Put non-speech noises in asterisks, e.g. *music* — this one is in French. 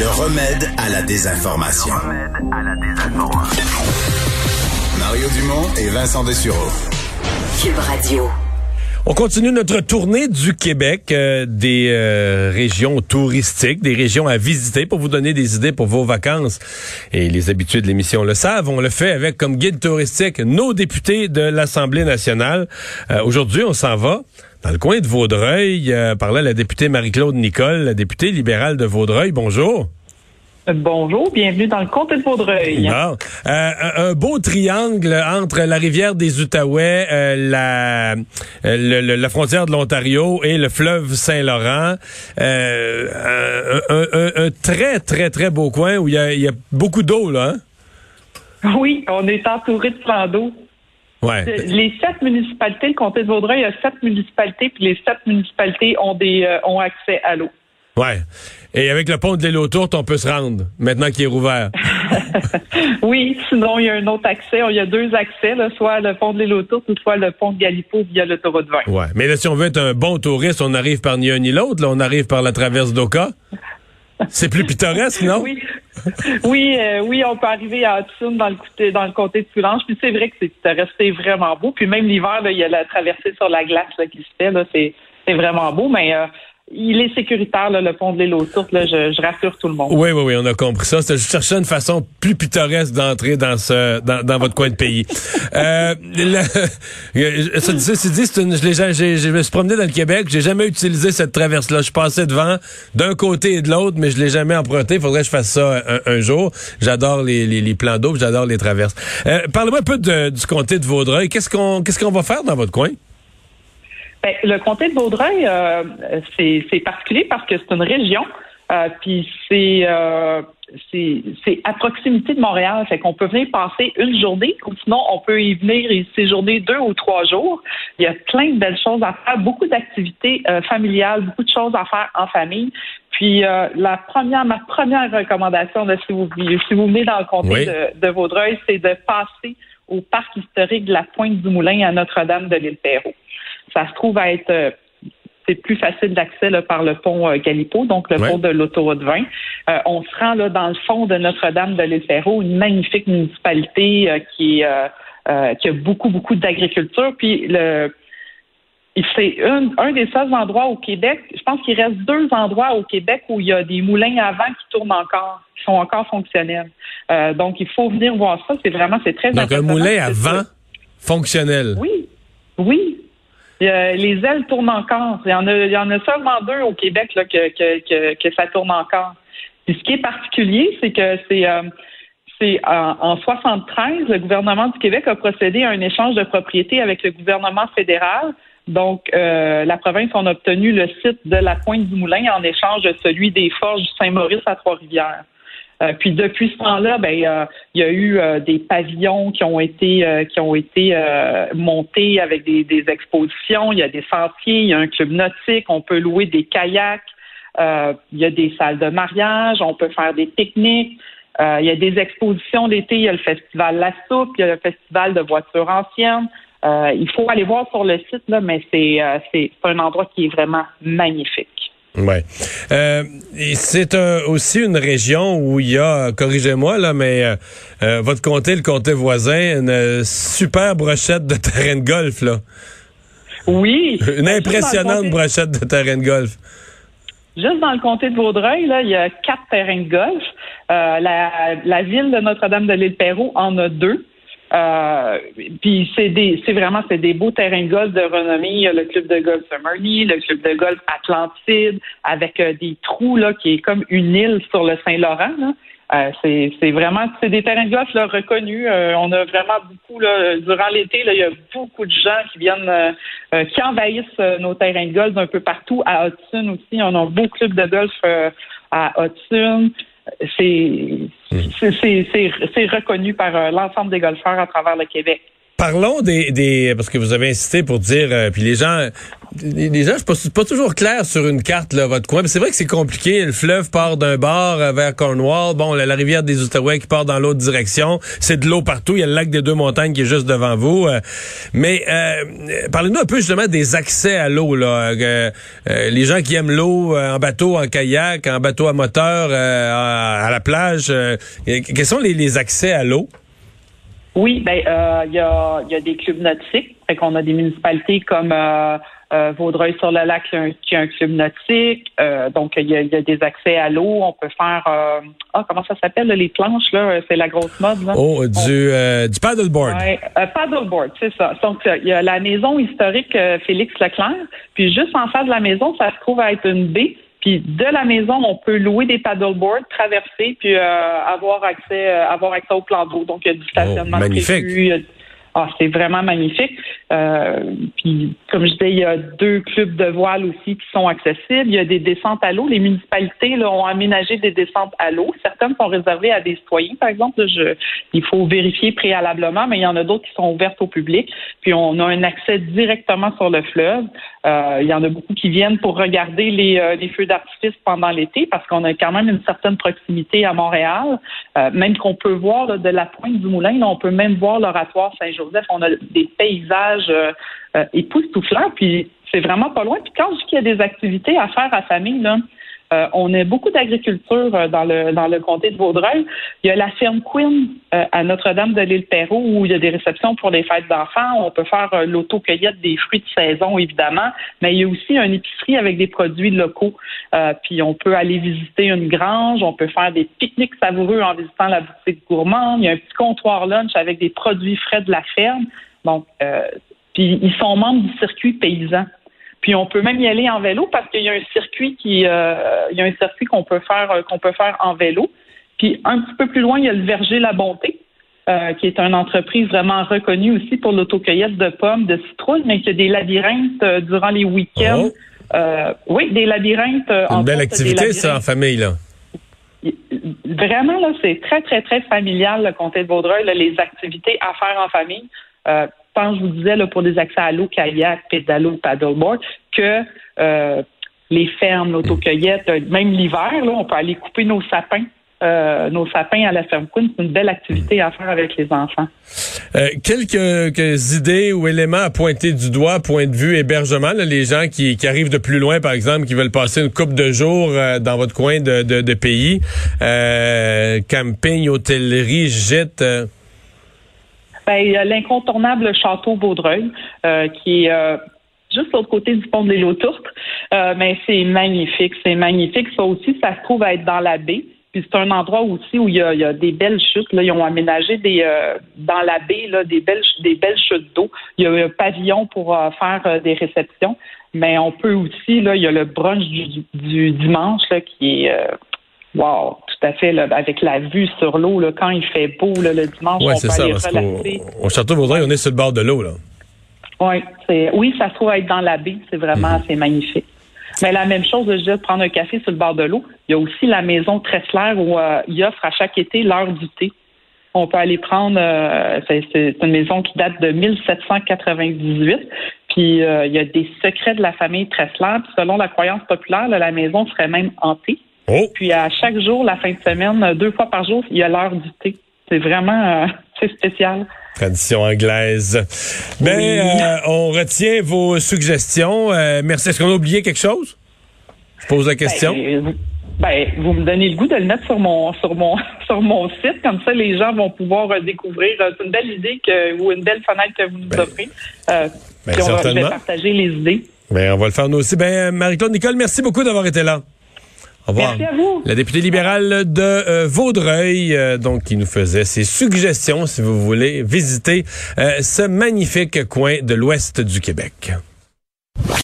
Le remède à la désinformation. Mario Dumont et Vincent Dessureau. Cube Radio. On continue notre tournée du Québec, euh, des euh, régions touristiques, des régions à visiter pour vous donner des idées pour vos vacances. Et les habitués de l'émission le savent, on le fait avec comme guide touristique nos députés de l'Assemblée nationale. Euh, aujourd'hui, on s'en va dans le coin de Vaudreuil. par là, la députée Marie-Claude Nicole, la députée libérale de Vaudreuil. Bonjour. Bonjour, bienvenue dans le comté de Vaudreuil. Bon. Euh, un beau triangle entre la rivière des Outaouais, euh, la, euh, la frontière de l'Ontario et le fleuve Saint-Laurent. Un, un, un, très, très, très beau coin où il y a, y a, beaucoup d'eau, là. Hein? Oui, on est entouré de plans d'eau. Ouais. Les sept municipalités, le comté de Vaudreuil a sept municipalités, puis les sept municipalités ont des ont accès à l'eau. Ouais. Et avec le pont de l'île aux Tourtes, on peut se rendre, maintenant qu'il est rouvert. *laughs* oui, sinon, il y a un autre accès. Il y a deux accès, là, soit le pont de l'île aux Tourtes ou soit le pont de Galipo via l'autoroute 20. Ouais. Mais là, si on veut être un bon touriste, on arrive par ni un ni l'autre. Là, on arrive par la traverse d'Oka. C'est plus pittoresque, non? *laughs* oui. Oui, euh, oui, on peut arriver à Hudson dans le côté, dans le comté de Soulanges. Puis c'est vrai que c'est pittoresque, c'est vraiment beau. Puis même l'hiver, il y a la traversée sur la glace là, qui se fait. Là, c'est, c'est vraiment beau. Mais euh, il est sécuritaire, le pont de l'île aux Tourtes, là, je, rassure tout le monde. Oui, oui, oui, on a compris ça. Je cherchais une façon plus pittoresque d'entrer dans ce dans, dans, votre coin de pays. *laughs* euh, *laughs* dit, une, je, je me suis promené dans le Québec, j'ai jamais utilisé cette traverse-là. Je passais devant d'un côté et de l'autre, mais je l'ai jamais emprunté. Il faudrait que je fasse ça un, jour. J'adore les, les, les, plans d'eau, j'adore les traverses. Euh, Parlez-moi un peu du comté de Vaudreuil. Qu'est-ce qu'on qu'est-ce qu'on va faire dans votre coin? Ben, le comté de Vaudreuil, euh, c'est particulier parce que c'est une région, euh, puis c'est euh, c'est à proximité de Montréal, fait qu'on peut venir passer une journée, ou sinon on peut y venir et séjourner deux ou trois jours. Il y a plein de belles choses à faire, beaucoup d'activités euh, familiales, beaucoup de choses à faire en famille. Puis euh, la première, ma première recommandation, là, si vous si vous venez dans le comté de, de Vaudreuil, c'est de passer au parc historique de la Pointe du Moulin à Notre-Dame de l'île Perrault ça se trouve à être euh, c'est plus facile d'accès par le pont euh, Galipo, donc le pont de l'autoroute 20. Euh, on se rend là dans le fond de Notre-Dame de Perrault, une magnifique municipalité qui, qui a beaucoup, beaucoup d'agriculture. Puis le c'est un, un, des seuls endroits au Québec, je pense qu'il reste deux endroits au Québec où il y a des moulins à vent qui tournent encore, qui sont encore fonctionnels. donc, il faut venir voir ça. C'est vraiment, c'est très Donc, un moulin à vent fonctionnel. Oui, oui. Euh, les ailes tournent encore. Il y en a, il y en a seulement deux au Québec là, que, que, que, ça tourne encore. Puis ce qui est particulier, c'est que c'est euh, c'est en, en 73, le gouvernement du Québec a procédé à un échange de propriété avec le gouvernement fédéral. Donc, euh, la province a obtenu le site de la Pointe du Moulin en échange de celui des Forges Saint-Maurice à Trois-Rivières. Euh, puis depuis ce temps-là, ben il y a eu euh, des pavillons qui ont été euh, qui ont été montés avec des, des, expositions. Il y a des sentiers, il y a un club nautique, on peut louer des kayaks. il y a des salles de mariage, on peut faire des pique-niques. il y a des expositions d'été, il y a le festival La Soupe, il y a le festival de voitures anciennes. il faut aller voir sur le site là, mais c'est c'est un endroit qui est vraiment magnifique. Ouais. Euh, c'est aussi une région où il y a, corrigez-moi là, mais euh, euh, votre comté, le comté voisin, une super brochette de terrain de golf là. Oui. Une impressionnante brochette de terrain de golf. Juste dans le comté de Vaudreuil, là, il y a quatre terrains de golf. la, la ville de Notre-Dame de l'île Perrot en a deux. Euh, puis c'est des, c'est vraiment c'est des beaux terrains de golf de renommée. Il y a le club de golf Summerly, le club de golf Atlantide, avec euh, des trous là qui est comme une île sur le Saint-Laurent. Euh, c'est, c'est vraiment c'est des terrains de golf là, reconnus. Euh, on a vraiment beaucoup là, durant l'été, là, il y a beaucoup de gens qui viennent qui envahissent nos terrains de golf un peu partout. À Hudson aussi, on a un beau club de golf à Hudson c'est reconnu par euh, l'ensemble des golfeurs à travers le Québec. Parlons des, des parce que vous avez insisté pour dire euh, puis les gens les gens je suis pas, toujours clair sur une carte là votre coin. C'est vrai que c'est compliqué. Le fleuve part d'un bord euh, vers Cornwall. Bon, la, rivière des Outaouais qui part dans l'autre direction. C'est de l'eau partout. Il y a le lac des deux montagnes qui est juste devant vous. Euh. mais parlez-nous un peu justement des accès à l'eau là. les gens qui aiment l'eau en bateau, en kayak, en bateau à moteur, à, la plage. quels sont les accès à l'eau? Oui, ben euh, il y, a, y, a, des clubs nautiques. Fait qu'on a des municipalités comme euh, euh Vaudreuil-sur-le-Lac qui, a un club nautique. Euh, donc, il y, a, y, a, des accès à l'eau. On peut faire ah comment ça s'appelle les planches là? C'est la grosse mode. Là. Oh, du, du paddleboard. Ouais, paddleboard, c'est ça. Donc, il y a la maison historique Félix Leclerc. Puis juste en face de la maison, ça se trouve à être une baie. Puis de la maison, on peut louer des paddleboards, traverser, puis euh, avoir accès, euh, avoir accès au plan d'eau. Donc il y a du oh, stationnement magnifique. Ah, c'est vraiment magnifique. Euh, puis, comme je disais, il y a deux clubs de voile aussi qui sont accessibles. Il y a des descentes à l'eau. Les municipalités ont aménagé des descentes à l'eau. Certaines sont réservées à des citoyens, par exemple. Il faut vérifier préalablement, mais il y en a d'autres qui sont ouvertes au public. Puis, on a un accès directement sur le fleuve. Euh, il y en a beaucoup qui viennent pour regarder les, euh, les feux d'artifice pendant l'été parce qu'on a quand même une certaine proximité à Montréal. Même qu'on peut voir de la pointe du moulin, on peut même voir l'oratoire Saint-Joseph. On a des paysages époustouflants. Puis c'est vraiment pas loin. Puis quand je dis qu'il y a des activités à faire à famille, là, euh, on a beaucoup d'agriculture euh, dans le dans le comté de Vaudreuil. Il y a la ferme Queen euh, à Notre-Dame de l'île Perrault où il y a des réceptions pour les fêtes d'enfants. On peut faire l'auto-cueillette des fruits de saison, évidemment, mais il y a aussi une épicerie avec des produits locaux. puis on peut aller visiter une grange, on peut faire des pique-niques savoureux en visitant la boutique gourmande. Il y a un petit comptoir lunch avec des produits frais de la ferme. Donc, puis ils sont membres du circuit paysan. Puis on peut même y aller en vélo parce qu'il y a un circuit qui, euh, il y a un circuit qu'on peut faire euh, qu'on peut faire en vélo. Puis un petit peu plus loin, il y a le Verger La Bonté, euh, qui est une entreprise vraiment reconnue aussi pour l'autocueillette de pommes, de citrouilles, mais qui a des labyrinthes durant les week-ends. Oh. oui, des labyrinthes. Une belle activité, ça, en famille, là. Vraiment, là, c'est très, très, très familial, le comté de Vaudreuil, les activités à faire en famille je vous disais, là, pour des accès à l'eau, kayak, pédalo, paddleboard, que euh, les fermes, l'autocueillette, euh, même l'hiver, on peut aller couper nos sapins. Euh, nos sapins à la ferme Queen, c'est une belle activité à faire avec les enfants. quelques, idées ou éléments à pointer du doigt, point de vue hébergement, les gens qui, arrivent de plus loin, par exemple, qui veulent passer une coupe de jours dans votre coin de, de pays, camping, hôtellerie, gîte. Ben, il y a l'incontournable château Vaudreuil, euh, qui est euh, juste l'autre côté du pont de l'île aux euh, mais c'est magnifique, c'est magnifique. Ça aussi, ça se trouve à être dans la baie. Puis c'est un endroit aussi où il y a, des belles chutes. Là. Ils ont aménagé des dans la baie là, des belles des belles chutes d'eau. Il y a un pavillon pour faire des réceptions. Mais on peut aussi, là, il y a le brunch du, dimanche là, qui est Wow, tout à fait, avec la vue sur l'eau, quand il fait beau le dimanche, ouais, on peut ça, aller. Au, Château Vaudreuil, on est sur le bord de l'eau, là. C'est, oui, ça se trouve être dans la baie, c'est vraiment, c'est magnifique. Mais la même chose, je dis, prendre un café sur le bord de l'eau. Il y a aussi la maison Tressler où euh, il offre à chaque été l'heure du thé. On peut aller prendre, euh, c'est, une maison qui date de 1798. Puis euh, il y a des secrets de la famille Tressler. Puis selon la croyance populaire, la maison serait même hantée. Oh. Puis à chaque jour, la fin de semaine, deux fois par jour, il y a l'heure du thé. C'est vraiment euh, *laughs* spécial. Tradition anglaise. Ben, euh, on retient vos suggestions. Euh, merci. Est-ce qu'on a oublié quelque chose? Je pose la question. Ben, ben, vous me donnez le goût de le mettre sur mon sur mon *laughs* sur mon site, comme ça les gens vont pouvoir découvrir. C'est une belle idée que ou une belle fenêtre que vous nous ben, offrez. Euh, ben, puis on va, partager les idées. Ben, on va le faire nous aussi. Ben, Marie-Claude Nicole, merci beaucoup d'avoir été là. Au revoir. Merci à vous. La députée libérale de euh, Vaudreuil, euh, donc, qui nous faisait ses suggestions, si vous voulez visiter euh, ce magnifique coin de l'ouest du Québec.